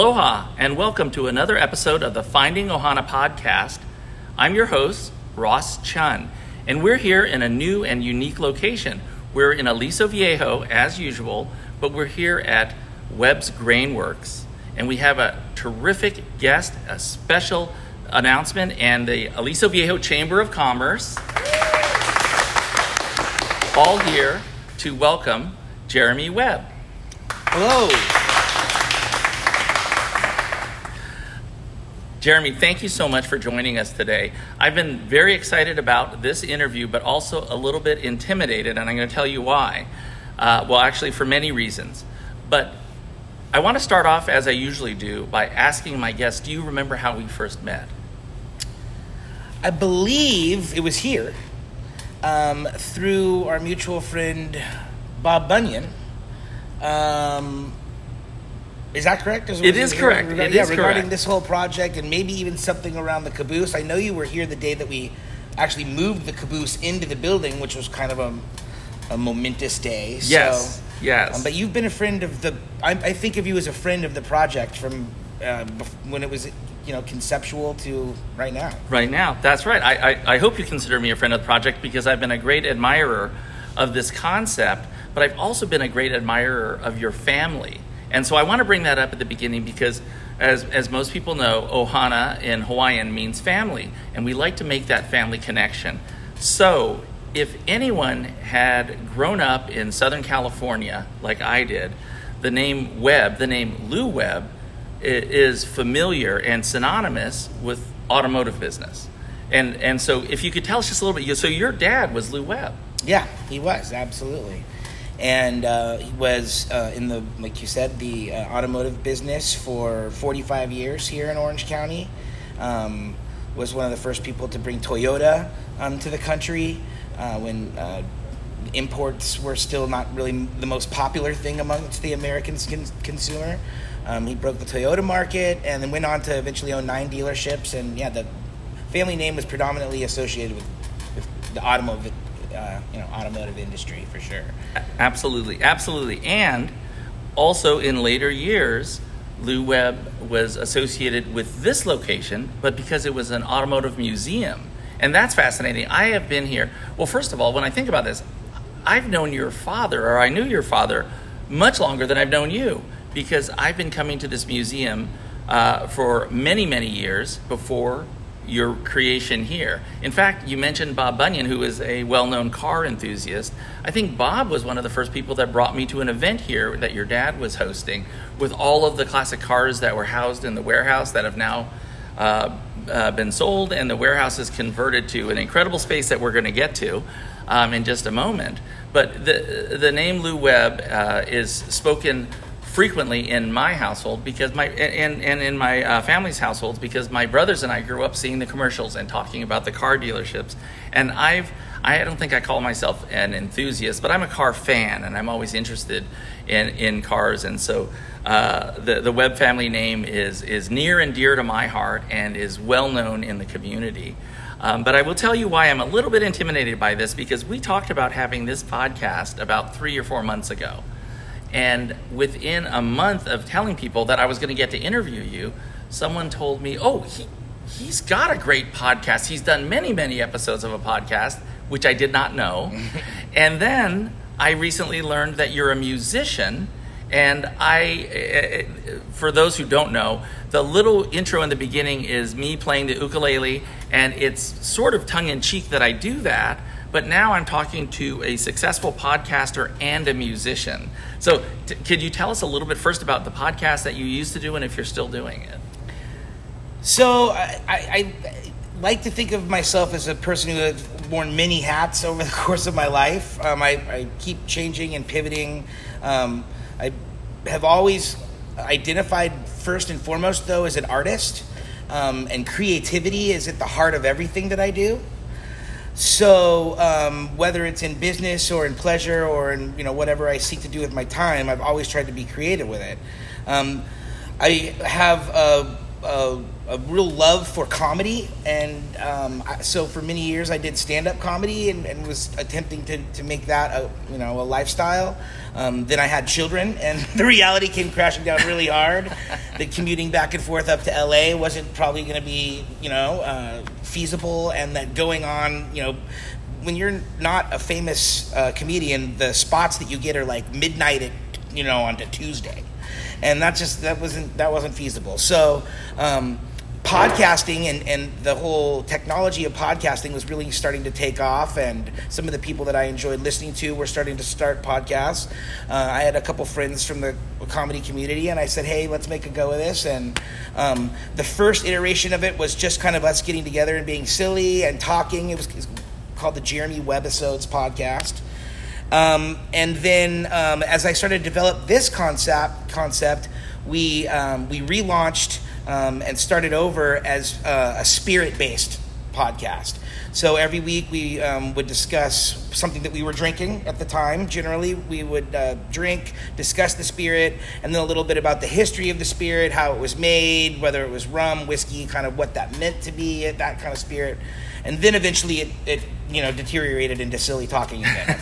Aloha, and welcome to another episode of the Finding Ohana podcast. I'm your host, Ross Chun, and we're here in a new and unique location. We're in Aliso Viejo, as usual, but we're here at Webb's Grain Works, and we have a terrific guest, a special announcement, and the Aliso Viejo Chamber of Commerce, all here to welcome Jeremy Webb. Hello. Jeremy, thank you so much for joining us today. I've been very excited about this interview, but also a little bit intimidated, and I'm going to tell you why. Uh, well, actually, for many reasons. But I want to start off, as I usually do, by asking my guests Do you remember how we first met? I believe it was here um, through our mutual friend Bob Bunyan. Um, is that correct? Is- It is correct. Regarding, It yeah, is regarding correct. this whole project and maybe even something around the caboose. I know you were here the day that we actually moved the caboose into the building, which was kind of a, a momentous day. Yes, So, yes. um, but you've been a friend of the. I, I think of you as a friend of the project from uh, when it was, you know, conceptual to right now. Right now, that's right. I, I, I hope you consider me a friend of the project because I've been a great admirer of this concept, but I've also been a great admirer of your family. And so I want to bring that up at the beginning because, as, as most people know, Ohana in Hawaiian means family, and we like to make that family connection. So, if anyone had grown up in Southern California like I did, the name Webb, the name Lou Webb, is familiar and synonymous with automotive business. And, and so, if you could tell us just a little bit, so your dad was Lou Webb. Yeah, he was absolutely, and uh, he was uh, in the like you said the uh, automotive business for 45 years here in Orange County. Um, was one of the first people to bring Toyota um, to the country uh, when uh, imports were still not really the most popular thing amongst the American con- consumer. Um, he broke the Toyota market and then went on to eventually own nine dealerships. And yeah, the family name was predominantly associated with, with the automotive, uh, you know, automotive industry for sure. Absolutely, absolutely. And also in later years, Lou Webb was associated with this location, but because it was an automotive museum. And that's fascinating. I have been here. Well, first of all, when I think about this, I've known your father, or I knew your father, much longer than I've known you, because I've been coming to this museum uh, for many, many years before your creation here. In fact, you mentioned Bob Bunyan, who is a well known car enthusiast. I think Bob was one of the first people that brought me to an event here that your dad was hosting with all of the classic cars that were housed in the warehouse that have now uh, uh, been sold, and the warehouse is converted to an incredible space that we're going to get to um, in just a moment. But the, the name Lou Webb uh, is spoken frequently in my household because my and, and in my uh, family's households because my brothers and I grew up seeing the commercials and talking about the car dealerships and I've I don't think I call myself an enthusiast but I'm a car fan and I'm always interested in in cars and so uh, the the Webb family name is is near and dear to my heart and is well known in the community. Um, but I will tell you why I'm a little bit intimidated by this because we talked about having this podcast about three or four months ago. And within a month of telling people that I was going to get to interview you, someone told me, "Oh, he he's got a great podcast. He's done many, many episodes of a podcast, which I did not know." and then I recently learned that you're a musician, and I eh, eh, for those who don't know, the little intro in the beginning is me playing the ukulele, and it's sort of tongue in cheek that I do that. But now I'm talking to a successful podcaster and a musician. So, t- could you tell us a little bit first about the podcast that you used to do and if you're still doing it? So I, I, I like to think of myself as a person who has worn many hats over the course of my life. Um, I, I keep changing and pivoting. Um, I have always identified first and foremost, though, as an artist, um, and creativity is at the heart of everything that I do. So um, whether it's in business or in pleasure or in you know whatever I seek to do with my time, I've always tried to be creative with it. Um, I have a a, a real love for comedy, and um, I, so for many years I did stand up comedy and, and, was attempting to, to make that a you know a lifestyle. Um, then I had children, and the reality came crashing down really hard. the commuting back and forth up to LA wasn't probably going to be you know uh, feasible, and that going on you know when you're not a famous uh, comedian, the spots that you get are like midnight at you know on a Tuesday and that just that wasn't that wasn't feasible. So. Um, podcasting and, and the whole technology of podcasting was really starting to take off and some of the people that i enjoyed listening to were starting to start podcasts uh, i had a couple friends from the comedy community and i said hey let's make a go of this and um, the first iteration of it was just kind of us getting together and being silly and talking it was, it was called the jeremy webisodes podcast um, and then um, as I started to develop this concept, concept we, um, we relaunched um, and started over as uh, a spirit based podcast. So every week we um, would discuss something that we were drinking at the time. Generally, we would uh, drink, discuss the spirit, and then a little bit about the history of the spirit, how it was made, whether it was rum, whiskey, kind of what that meant to be, that kind of spirit and then eventually it, it you know deteriorated into silly talking again.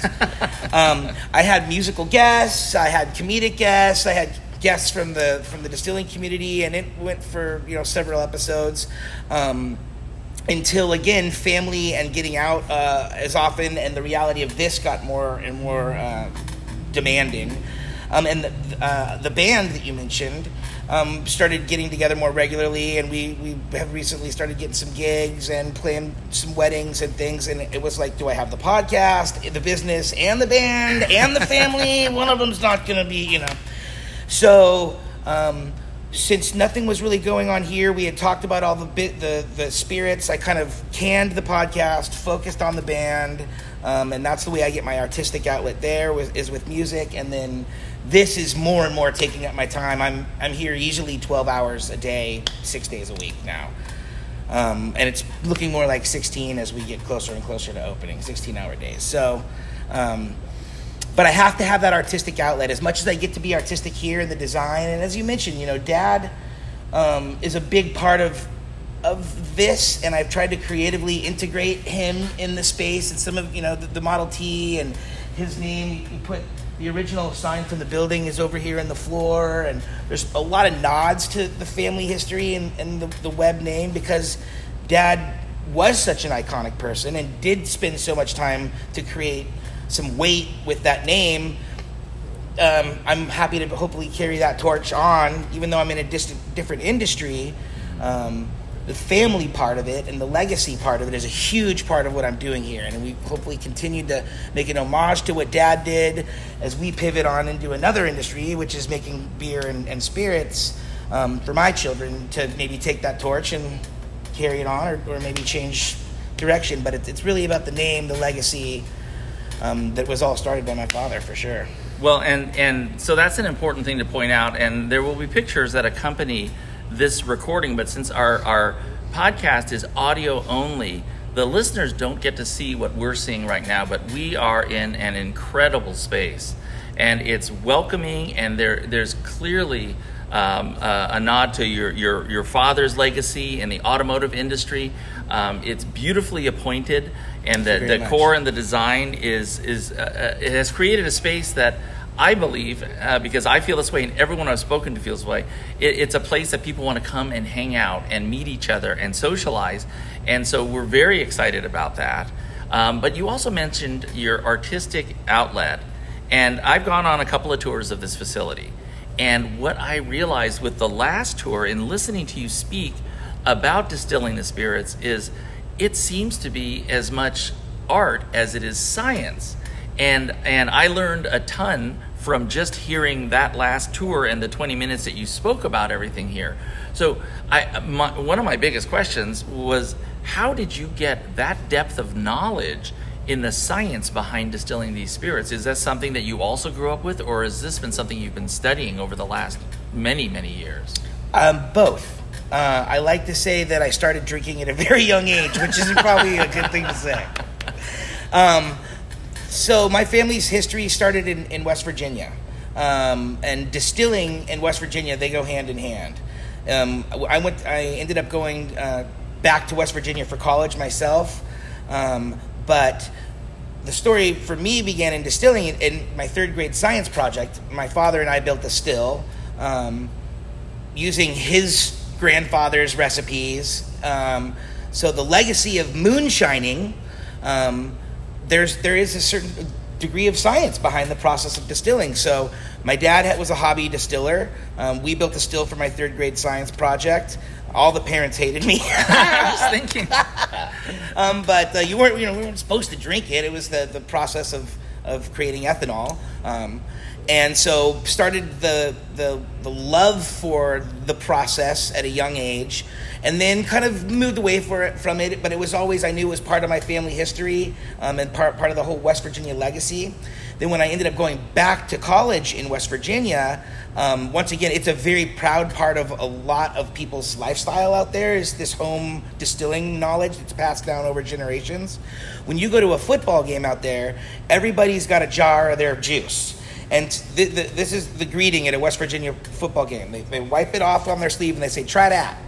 um, I had musical guests, I had comedic guests, I had guests from the from the distilling community, and it went for you know several episodes. Um, until again, family and getting out uh, as often, and the reality of this got more and more uh, demanding. Um, and the, uh, the band that you mentioned, um, started getting together more regularly, and we, we have recently started getting some gigs and playing some weddings and things. And it was like, do I have the podcast, the business, and the band, and the family? One of them's not going to be, you know. So, um, since nothing was really going on here, we had talked about all the bit the the spirits. I kind of canned the podcast, focused on the band, um, and that's the way I get my artistic outlet. There with, is with music, and then this is more and more taking up my time. I'm I'm here usually 12 hours a day, six days a week now, um, and it's looking more like 16 as we get closer and closer to opening, 16 hour days. So. Um, but I have to have that artistic outlet as much as I get to be artistic here in the design. And as you mentioned, you know, Dad um, is a big part of of this, and I've tried to creatively integrate him in the space and some of you know the, the Model T and his name. You put the original sign from the building is over here in the floor, and there's a lot of nods to the family history and, and the, the Webb name because Dad was such an iconic person and did spend so much time to create some weight with that name. Um, I'm happy to hopefully carry that torch on, even though I'm in a distant, different industry. Um, the family part of it and the legacy part of it is a huge part of what I'm doing here. And we hopefully continue to make an homage to what dad did as we pivot on into another industry, which is making beer and, and spirits um, for my children to maybe take that torch and carry it on or, or maybe change direction. But it, it's really about the name, the legacy um, that was all started by my father for sure. Well, and, and so that's an important thing to point out. And there will be pictures that accompany this recording, but since our, our podcast is audio only, the listeners don't get to see what we're seeing right now, but we are in an incredible space. And it's welcoming, and there, there's clearly um, uh, a nod to your, your, your father's legacy in the automotive industry. Um, it's beautifully appointed, and the the core and the design is, is uh, uh, it has created a space that I believe, uh, because I feel this way, and everyone I've spoken to feels this way, it, it's a place that people want to come and hang out and meet each other and socialize. And so we're very excited about that. Um, but you also mentioned your artistic outlet. And I've gone on a couple of tours of this facility. And what I realized with the last tour in listening to you speak about distilling the spirits is it seems to be as much art as it is science. And, and I learned a ton from just hearing that last tour and the 20 minutes that you spoke about everything here. So, I, my, one of my biggest questions was how did you get that depth of knowledge in the science behind distilling these spirits? Is that something that you also grew up with, or has this been something you've been studying over the last many, many years? Um, both. Uh, I like to say that I started drinking at a very young age, which is probably a good thing to say. Um, so my family's history started in, in West Virginia, um, and distilling in West Virginia they go hand in hand. Um, I went. I ended up going uh, back to West Virginia for college myself, um, but the story for me began in distilling in my third grade science project. My father and I built a still um, using his grandfather's recipes. Um, so the legacy of moonshining, um, there's there is a certain degree of science behind the process of distilling. So my dad was a hobby distiller. Um, we built a still for my third grade science project. All the parents hated me. I was thinking, um, but uh, you weren't you know we weren't supposed to drink it. It was the the process of of creating ethanol. Um, and so started the, the the love for the process at a young age and then kind of moved away it, from it but it was always i knew it was part of my family history um, and part, part of the whole west virginia legacy. Then when i ended up going back to college in west virginia um, once again it's a very proud part of a lot of people's lifestyle out there is this home distilling knowledge that's passed down over generations. When you go to a football game out there everybody's got a jar of their juice and th- th- this is the greeting at a West Virginia football game. They, they wipe it off on their sleeve and they say, try that.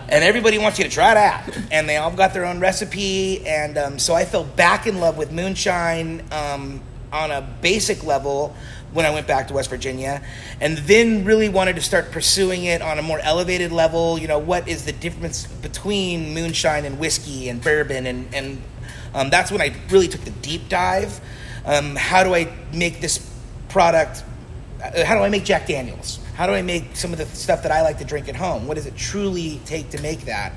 and everybody wants you to try that. And they all got their own recipe. And um, so I fell back in love with moonshine um, on a basic level when I went back to West Virginia, and then really wanted to start pursuing it on a more elevated level. You know, what is the difference between moonshine and whiskey and bourbon? And, and um, that's when I really took the deep dive um, how do I make this product? Uh, how do I make Jack Daniels? How do I make some of the stuff that I like to drink at home? What does it truly take to make that?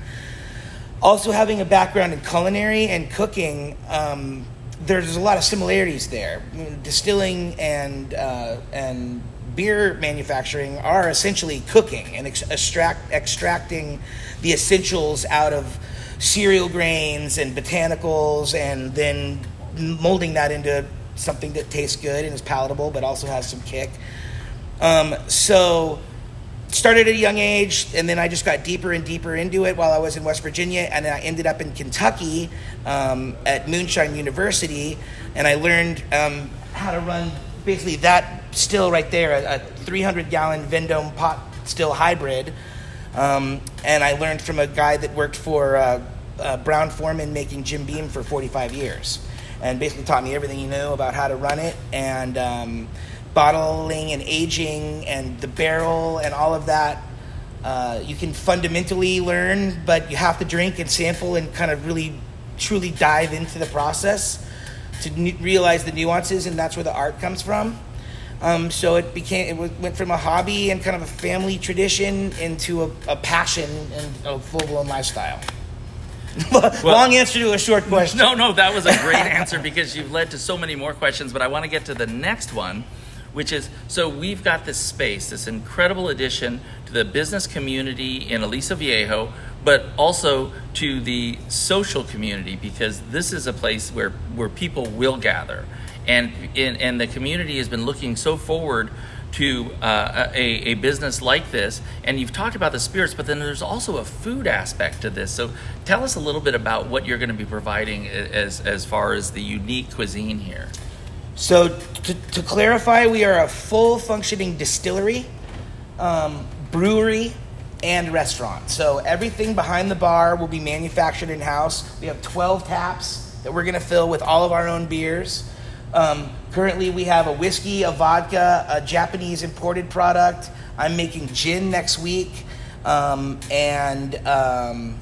Also, having a background in culinary and cooking, um, there's a lot of similarities there. Distilling and uh, and beer manufacturing are essentially cooking and ex- extract, extracting the essentials out of cereal grains and botanicals and then molding that into something that tastes good and is palatable, but also has some kick. Um, so started at a young age, and then I just got deeper and deeper into it while I was in West Virginia, and then I ended up in Kentucky um, at Moonshine University, and I learned um, how to run basically that still right there, a, a 300 gallon Vendome pot still hybrid. Um, and I learned from a guy that worked for uh, uh, Brown-Forman making Jim Beam for 45 years and basically taught me everything he knew about how to run it and um, bottling and aging and the barrel and all of that. Uh, you can fundamentally learn, but you have to drink and sample and kind of really truly dive into the process to realize the nuances, and that's where the art comes from. Um, so it became it went from a hobby and kind of a family tradition into a, a passion and a full blown lifestyle. well, Long answer to a short question. No, no, that was a great answer because you've led to so many more questions. But I want to get to the next one, which is so we've got this space, this incredible addition to the business community in Aliso Viejo, but also to the social community because this is a place where where people will gather, and and the community has been looking so forward to uh, a, a business like this. And you've talked about the spirits, but then there's also a food aspect to this. So tell us a little bit about what you're going to be providing as, as far as the unique cuisine here. So, to, to clarify, we are a full functioning distillery, um, brewery, and restaurant. So, everything behind the bar will be manufactured in house. We have 12 taps that we're going to fill with all of our own beers. Um, currently, we have a whiskey, a vodka, a Japanese imported product. I'm making gin next week, um, and um,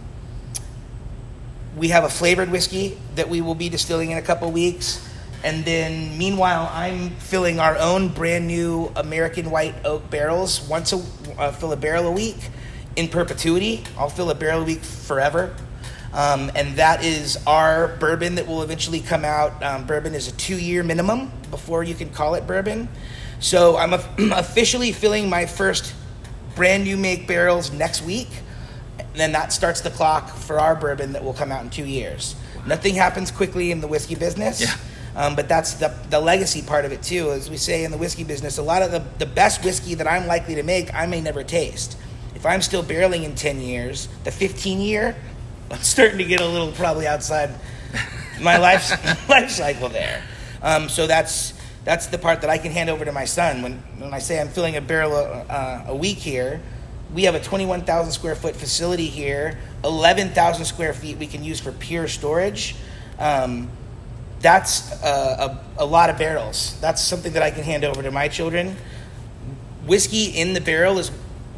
we have a flavored whiskey that we will be distilling in a couple weeks. And then, meanwhile, I'm filling our own brand new American white oak barrels. Once a uh, fill a barrel a week in perpetuity. I'll fill a barrel a week forever. Um, and that is our bourbon that will eventually come out. Um, bourbon is a two year minimum before you can call it bourbon. So I'm officially filling my first brand new make barrels next week. And then that starts the clock for our bourbon that will come out in two years. Nothing happens quickly in the whiskey business. Yeah. Um, but that's the, the legacy part of it too. As we say in the whiskey business, a lot of the, the best whiskey that I'm likely to make, I may never taste. If I'm still barreling in 10 years, the 15 year, I'm starting to get a little probably outside my life life cycle there. Um, so that's that's the part that I can hand over to my son when when I say I'm filling a barrel a, uh, a week here. we have a 21,000 square foot facility here, 11,000 square feet we can use for pure storage. Um, that's a, a, a lot of barrels. That's something that I can hand over to my children. Whiskey in the barrel is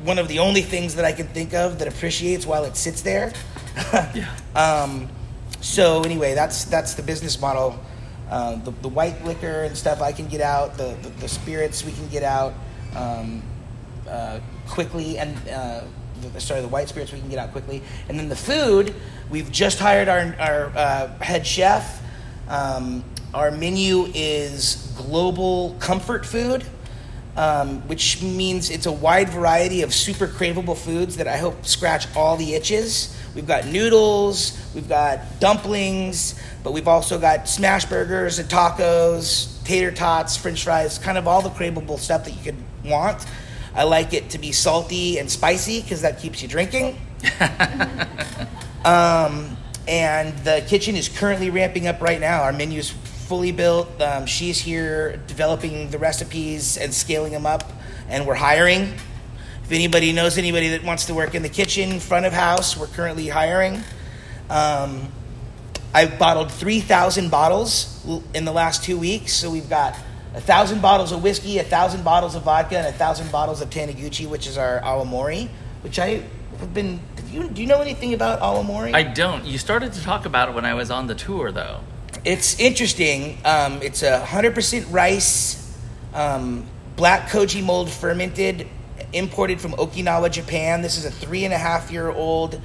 one of the only things that I can think of that appreciates while it sits there. Yeah. Um, so anyway, that's that's the business model. Uh, the, the white liquor and stuff I can get out. The the, the spirits we can get out um, uh, quickly, and uh, the, sorry, the white spirits we can get out quickly. And then the food, we've just hired our our uh, head chef. Um, our menu is global comfort food. Um, which means it's a wide variety of super craveable foods that I hope scratch all the itches. We've got noodles, we've got dumplings, but we've also got smash burgers and tacos, tater tots, french fries, kind of all the craveable stuff that you could want. I like it to be salty and spicy because that keeps you drinking. um, and the kitchen is currently ramping up right now. Our menu is fully built. Um, she's here developing the recipes and scaling them up, and we're hiring. If anybody knows anybody that wants to work in the kitchen, front of house, we're currently hiring. Um, I've bottled 3,000 bottles in the last two weeks, so we've got a thousand bottles of whiskey, a thousand bottles of vodka, and a thousand bottles of Taniguchi, which is our awamori, which I have been. Do you, do you know anything about awamori? I don't. You started to talk about it when I was on the tour, though. It's interesting. Um, it's a hundred percent rice, um, black koji mold fermented, imported from Okinawa, Japan. This is a three and a half year old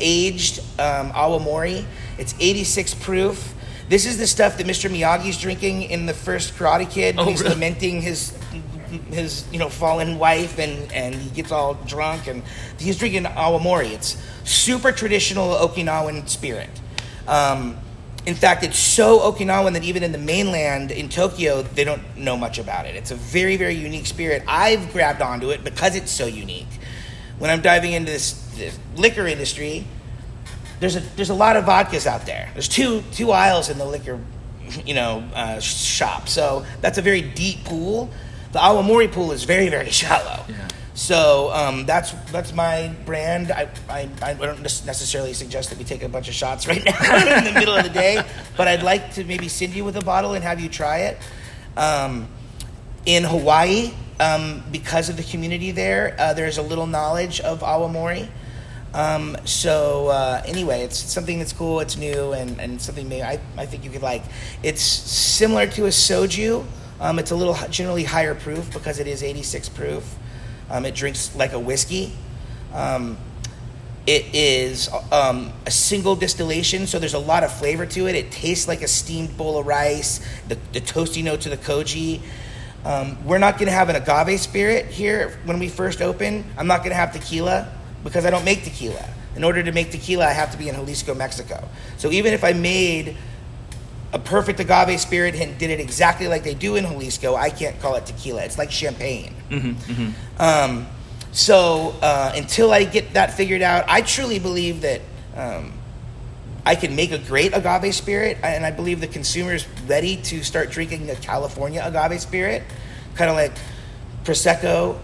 aged um, awamori. It's 86 proof. This is the stuff that Mr. Miyagi's drinking in the first Karate Kid. Oh, He's really? lamenting his his you know fallen wife and and he gets all drunk and he's drinking awamori. It's super traditional Okinawan spirit. Um, in fact, it's so Okinawan that even in the mainland in Tokyo, they don't know much about it. It's a very, very unique spirit. I've grabbed onto it because it's so unique. When I'm diving into this, this liquor industry, there's a there's a lot of vodkas out there. There's two two aisles in the liquor, you know, uh, shop. So that's a very deep pool. The Awamori pool is very very shallow. Yeah. So um, that's that's my brand. I, I, I don't necessarily suggest that we take a bunch of shots right now in the middle of the day, but I'd like to maybe send you with a bottle and have you try it. Um, in Hawaii, um, because of the community there, uh, there's a little knowledge of awamori. Um, so uh, anyway, it's something that's cool. It's new and, and something maybe I, I think you could like. It's similar to a soju. Um, it's a little generally higher proof because it is 86 proof. Um, it drinks like a whiskey. Um, it is um, a single distillation, so there's a lot of flavor to it. It tastes like a steamed bowl of rice. The, the toasty notes of the koji. Um, we're not going to have an agave spirit here when we first open. I'm not going to have tequila because I don't make tequila. In order to make tequila, I have to be in Jalisco, Mexico. So even if I made a perfect agave spirit and did it exactly like they do in Jalisco, I can't call it tequila. It's like champagne. Um, so uh, until I get that figured out, I truly believe that um, I can make a great agave spirit, and I believe the consumer is ready to start drinking a California agave spirit, kind of like prosecco.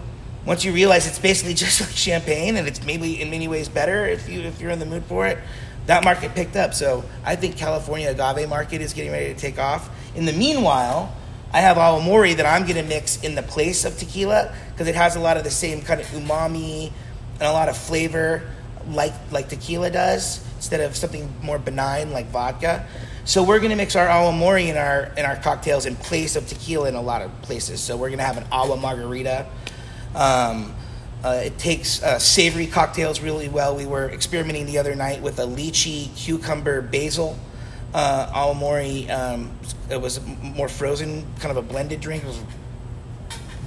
Once you realize it's basically just like champagne, and it's maybe in many ways better if you if you're in the mood for it, that market picked up. So I think California agave market is getting ready to take off. In the meanwhile, I have awamori that I'm going to mix in the place of tequila because it has a lot of the same kind of umami and a lot of flavor like like tequila does instead of something more benign like vodka. So we're going to mix our awamori in our in our cocktails in place of tequila in a lot of places. So we're going to have an awa margarita. Um, uh, it takes uh, savory cocktails really well. We were experimenting the other night with a lychee, cucumber, basil uh, awamori. Um, it was more frozen, kind of a blended drink. It was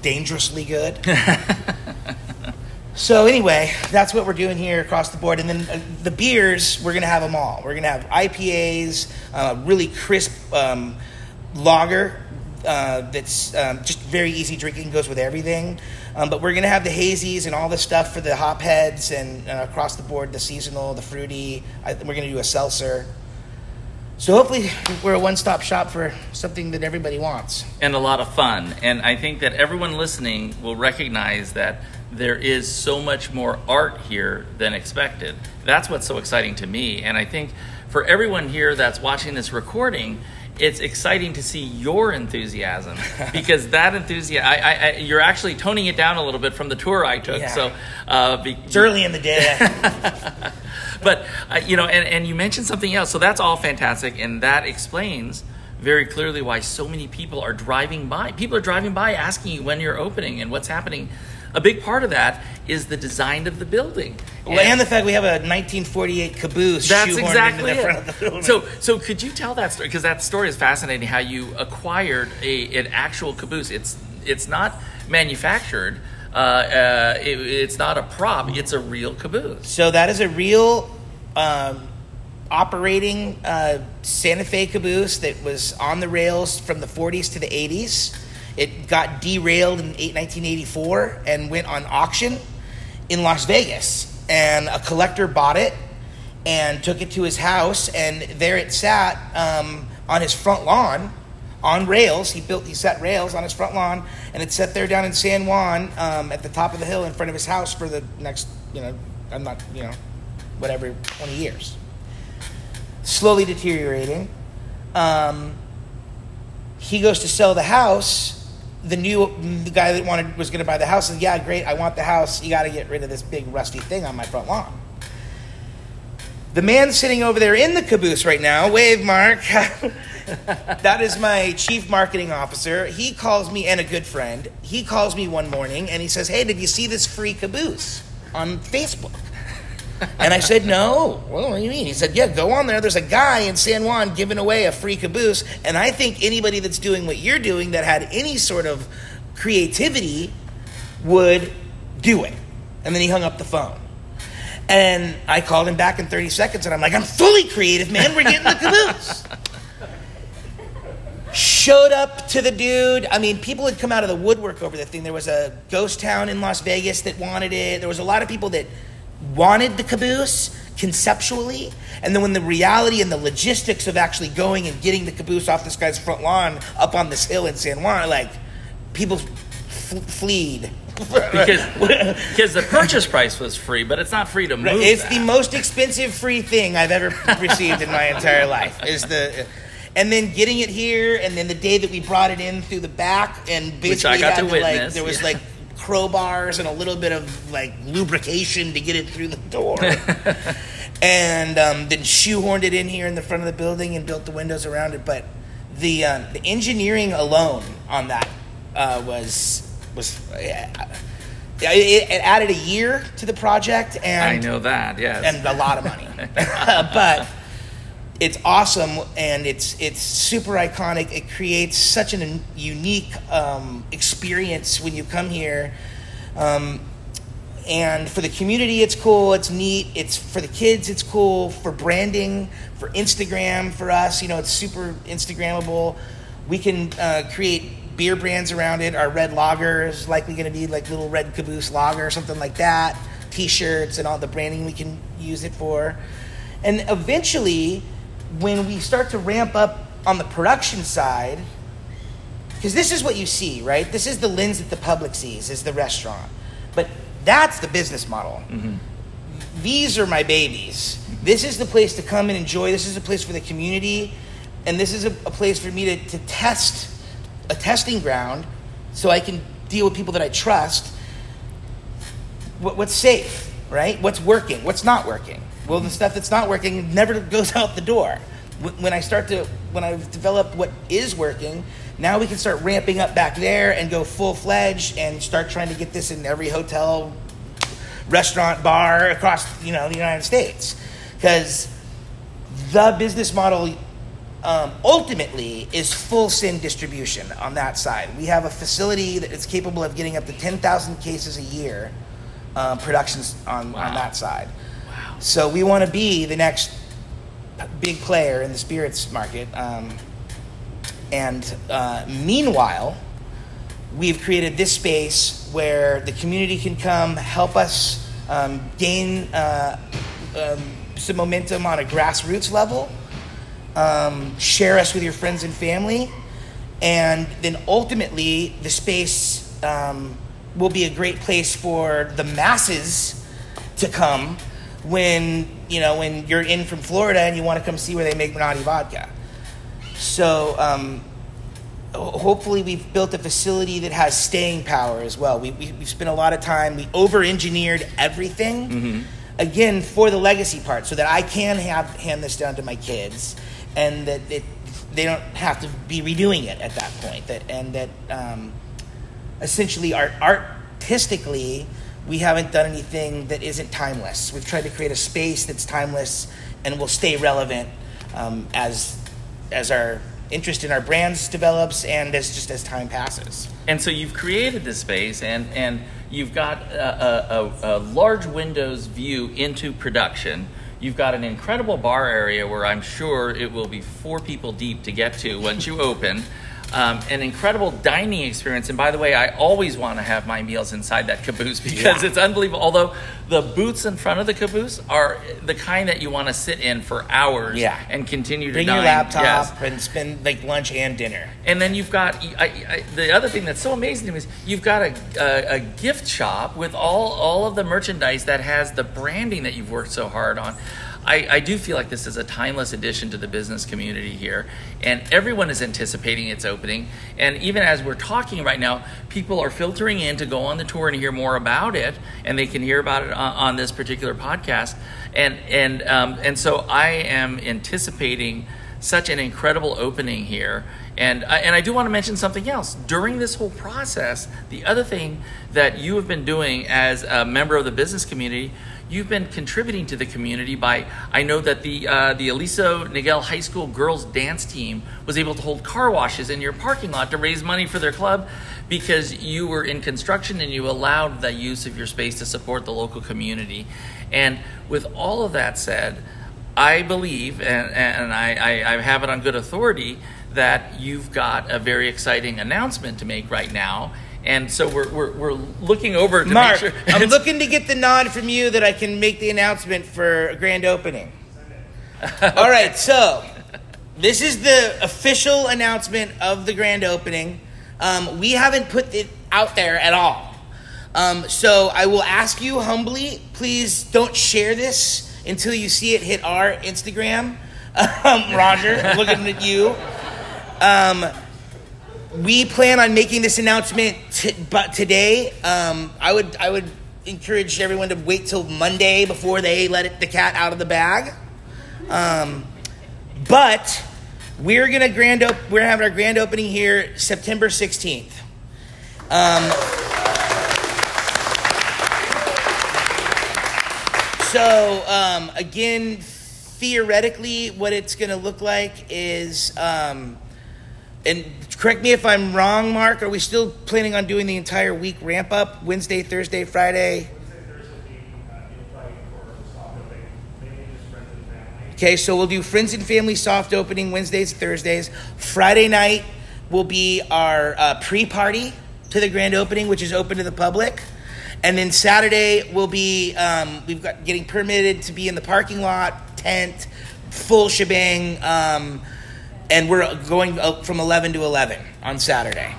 dangerously good. so anyway, that's what we're doing here across the board. And then uh, the beers, we're gonna have them all. We're gonna have IPAs, uh, really crisp um, lager uh, that's um, just very easy drinking, goes with everything. Um, but we're gonna have the hazies and all the stuff for the hop heads and uh, across the board, the seasonal, the fruity. I, we're gonna do a seltzer. So hopefully, we're a one-stop shop for something that everybody wants. and a lot of fun. And I think that everyone listening will recognize that there is so much more art here than expected. That's what's so exciting to me. And I think for everyone here that's watching this recording, it's exciting to see your enthusiasm because that enthusiasm, I, I, I, you're actually toning it down a little bit from the tour I took. Yeah. So, uh, be, It's early in the day. but uh, you know, and, and you mentioned something else, so that's all fantastic, and that explains very clearly why so many people are driving by. People are driving by asking you when you're opening and what's happening. A big part of that is the design of the building. Well, and the fact we have a 1948 caboose That's exactly into the front of it. the building. So, so could you tell that story? Because that story is fascinating. How you acquired a an actual caboose. It's it's not manufactured. Uh, uh, it, it's not a prop. It's a real caboose. So that is a real um, operating uh, Santa Fe caboose that was on the rails from the 40s to the 80s. It got derailed in eight- 1984 and went on auction in Las Vegas. And a collector bought it and took it to his house, and there it sat um, on his front lawn on rails. He built, he set rails on his front lawn, and it sat there down in San Juan um, at the top of the hill in front of his house for the next, you know, I'm not, you know, whatever, 20 years. Slowly deteriorating. Um, he goes to sell the house. The new the guy that wanted was going to buy the house said, "Yeah, great, I want the house. You got to get rid of this big rusty thing on my front lawn." The man sitting over there in the caboose right now, wave Mark. that is my chief marketing officer. He calls me and a good friend. He calls me one morning and he says, "Hey, did you see this free caboose on Facebook?" And I said, "No." Well, what do you mean? He said, "Yeah, go on there. There's a guy in San Juan giving away a free caboose, and I think anybody that's doing what you're doing that had any sort of creativity would do it." And then he hung up the phone. And I called him back in 30 seconds, and I'm like, I'm fully creative, man. We're getting the caboose. Showed up to the dude. I mean, people had come out of the woodwork over the thing. There was a ghost town in Las Vegas that wanted it. There was a lot of people that wanted the caboose conceptually. And then when the reality and the logistics of actually going and getting the caboose off this guy's front lawn up on this hill in San Juan, like, people f- fleed. because because the purchase price was free, but it's not free to move. It's that. the most expensive free thing I've ever received in my entire life. Is the and then getting it here, and then the day that we brought it in through the back, and basically I got to like there was yeah. like crowbars and a little bit of like lubrication to get it through the door, and um, then shoehorned it in here in the front of the building and built the windows around it. But the uh, the engineering alone on that uh, was was. Yeah, it, it added a year to the project, and I know that. Yes. and a lot of money. but it's awesome and it's it's super iconic. It creates such an unique um, experience when you come here. Um, and for the community, it's cool. It's neat. It's for the kids. It's cool for branding, for Instagram, for us. You know, it's super Instagrammable. We can uh, create beer brands around it. Our red lager is likely going to be like little red caboose lager or something like that. T-shirts and all the branding we can use it for. And eventually, when we start to ramp up on the production side, because this is what you see, right? This is the lens that the public sees, is the restaurant. But that's the business model. Mm-hmm. These are my babies. This is the place to come and enjoy. This is a place for the community. And this is a, a place for me to, to test, a testing ground, so I can deal with people that I trust. What, what's safe, right? What's working? What's not working? Well, the stuff that's not working never goes out the door. When I start to, when I've developed what is working, now we can start ramping up back there and go full fledged and start trying to get this in every hotel, restaurant, bar across, you know, the United States. Because the business model um, ultimately is full sin distribution on that side. We have a facility that is capable of getting up to 10,000 cases a year uh, productions on, Wow. on that side. So we want to be the next big player in the spirits market. Um, and uh, meanwhile, we've created this space where the community can come help us um, gain uh, um, some momentum on a grassroots level, um, share us with your friends and family, and then ultimately the space um, will be a great place for the masses to come when you know when you're in from Florida and you want to come see where they make Menotti vodka. So um, hopefully we've built a facility that has staying power as well. We, we, have spent a lot of time. We over-engineered everything. Mm-hmm. Again, for the legacy part, so that I can have hand this down to my kids, and that it, they don't have to be redoing it at that point. That and that um, essentially art artistically we haven't done anything that isn't timeless. We've tried to create a space that's timeless and will stay relevant um, as as our interest in our brands develops and as just as time passes. And so you've created this space and and you've got a, a, a large windows view into production. You've got an incredible bar area where I'm sure it will be four people deep to get to once you open um, an incredible dining experience. And by the way, I always want to have my meals inside that caboose because yeah. it's unbelievable. Although the booths in front of the caboose are the kind that you want to sit in for hours yeah. and continue to Bring dine. your laptop yes. and spend like lunch and dinner. And then you've got I, I, the other thing that's so amazing to me is you've got a, a, a gift shop with all all of the merchandise that has the branding that you've worked so hard on. I, I, do feel like this is a timeless addition to the business community here, and everyone is anticipating its opening. And even as we're talking right now, people are filtering in to go on the tour and hear more about it, and they can hear about it on, on this particular podcast. And and um, and so I am anticipating such an incredible opening here. And and I do want to mention something else. During this whole process, the other thing that you have been doing as a member of the business community you've been contributing to the community by I know that the uh, the Aliso Niguel High School girls dance team was able to hold car washes in your parking lot to raise money for their club because you were in construction and you allowed the use of your space to support the local community. And with all of that said, I believe, and, and I, I, I have it on good authority, that you've got a very exciting announcement to make right now and so we're, we're, we're looking over to Mark, make sure. I'm looking to get the nod from you that I can make the announcement for a grand opening. All right, so this is the official announcement of the grand opening. Um, we haven't put it out there at all. Um, so I will ask you humbly, please don't share this until you see it hit our Instagram. Um, Roger, I'm looking at you. Um, we plan on making this announcement t- but today. Um, I would I would encourage everyone to wait till Monday before they let it, the cat out of the bag. Um, but we're gonna grand op- we're having our grand opening here September sixteenth. Um, so um, again, theoretically, what it's gonna look like is. And correct me if I'm wrong, Mark. Are we still planning on doing the entire week ramp up Wednesday, Thursday, Friday? Okay, so we'll do friends and family soft opening Wednesdays, Thursdays. Friday night will be our uh, pre-party to the grand opening, which is open to the public. And then Saturday will be um, we've got getting permitted to be in the parking lot, tent, full shebang. Um, and we're going from 11 to 11 on Saturday.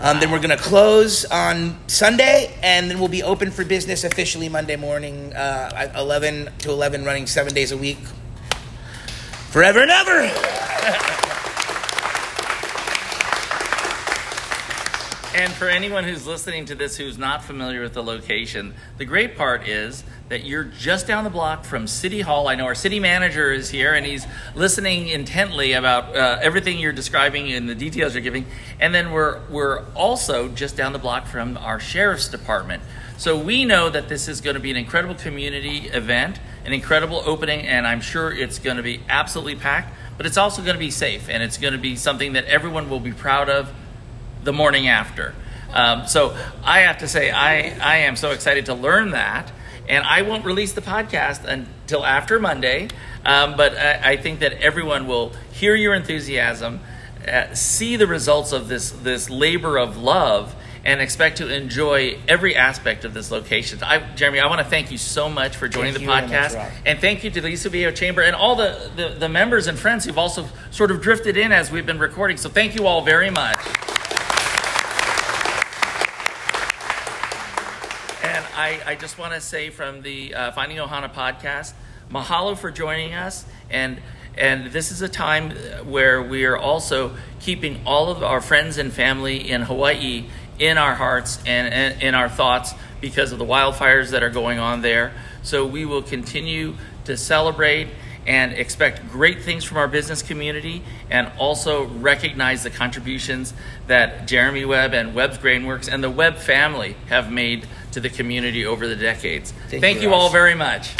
Um, then we're going to close on Sunday, and then we'll be open for business officially Monday morning, uh, 11 to 11, running seven days a week. Forever and ever! And for anyone who's listening to this who's not familiar with the location, the great part is that you're just down the block from City Hall. I know our city manager is here and he's listening intently about uh, everything you're describing and the details you're giving. And then we're, we're also just down the block from our sheriff's department. So we know that this is going to be an incredible community event, an incredible opening, and I'm sure it's going to be absolutely packed, but it's also going to be safe and it's going to be something that everyone will be proud of the morning after. Um, so I have to say, I, I am so excited to learn that. And I won't release the podcast until after Monday. Um, but I, I, think that everyone will hear your enthusiasm, uh, see the results of this, this labor of love, and expect to enjoy every aspect of this location. I, Jeremy, I want to thank you so much for joining thank the podcast. Much, and thank you to the Viejo Chamber and all the, the, the members and friends who've also sort of drifted in as we've been recording. So thank you all very much. I, I just want to say from the uh, Finding Ohana podcast, mahalo for joining us. And, and this is a time where we are also keeping all of our friends and family in Hawaii in our hearts and, and in our thoughts because of the wildfires that are going on there. So we will continue to celebrate and expect great things from our business community and also recognize the contributions that Jeremy Webb and Webb's Grainworks and the Webb family have made to the community over the decades. Thank Thank you, you all very much.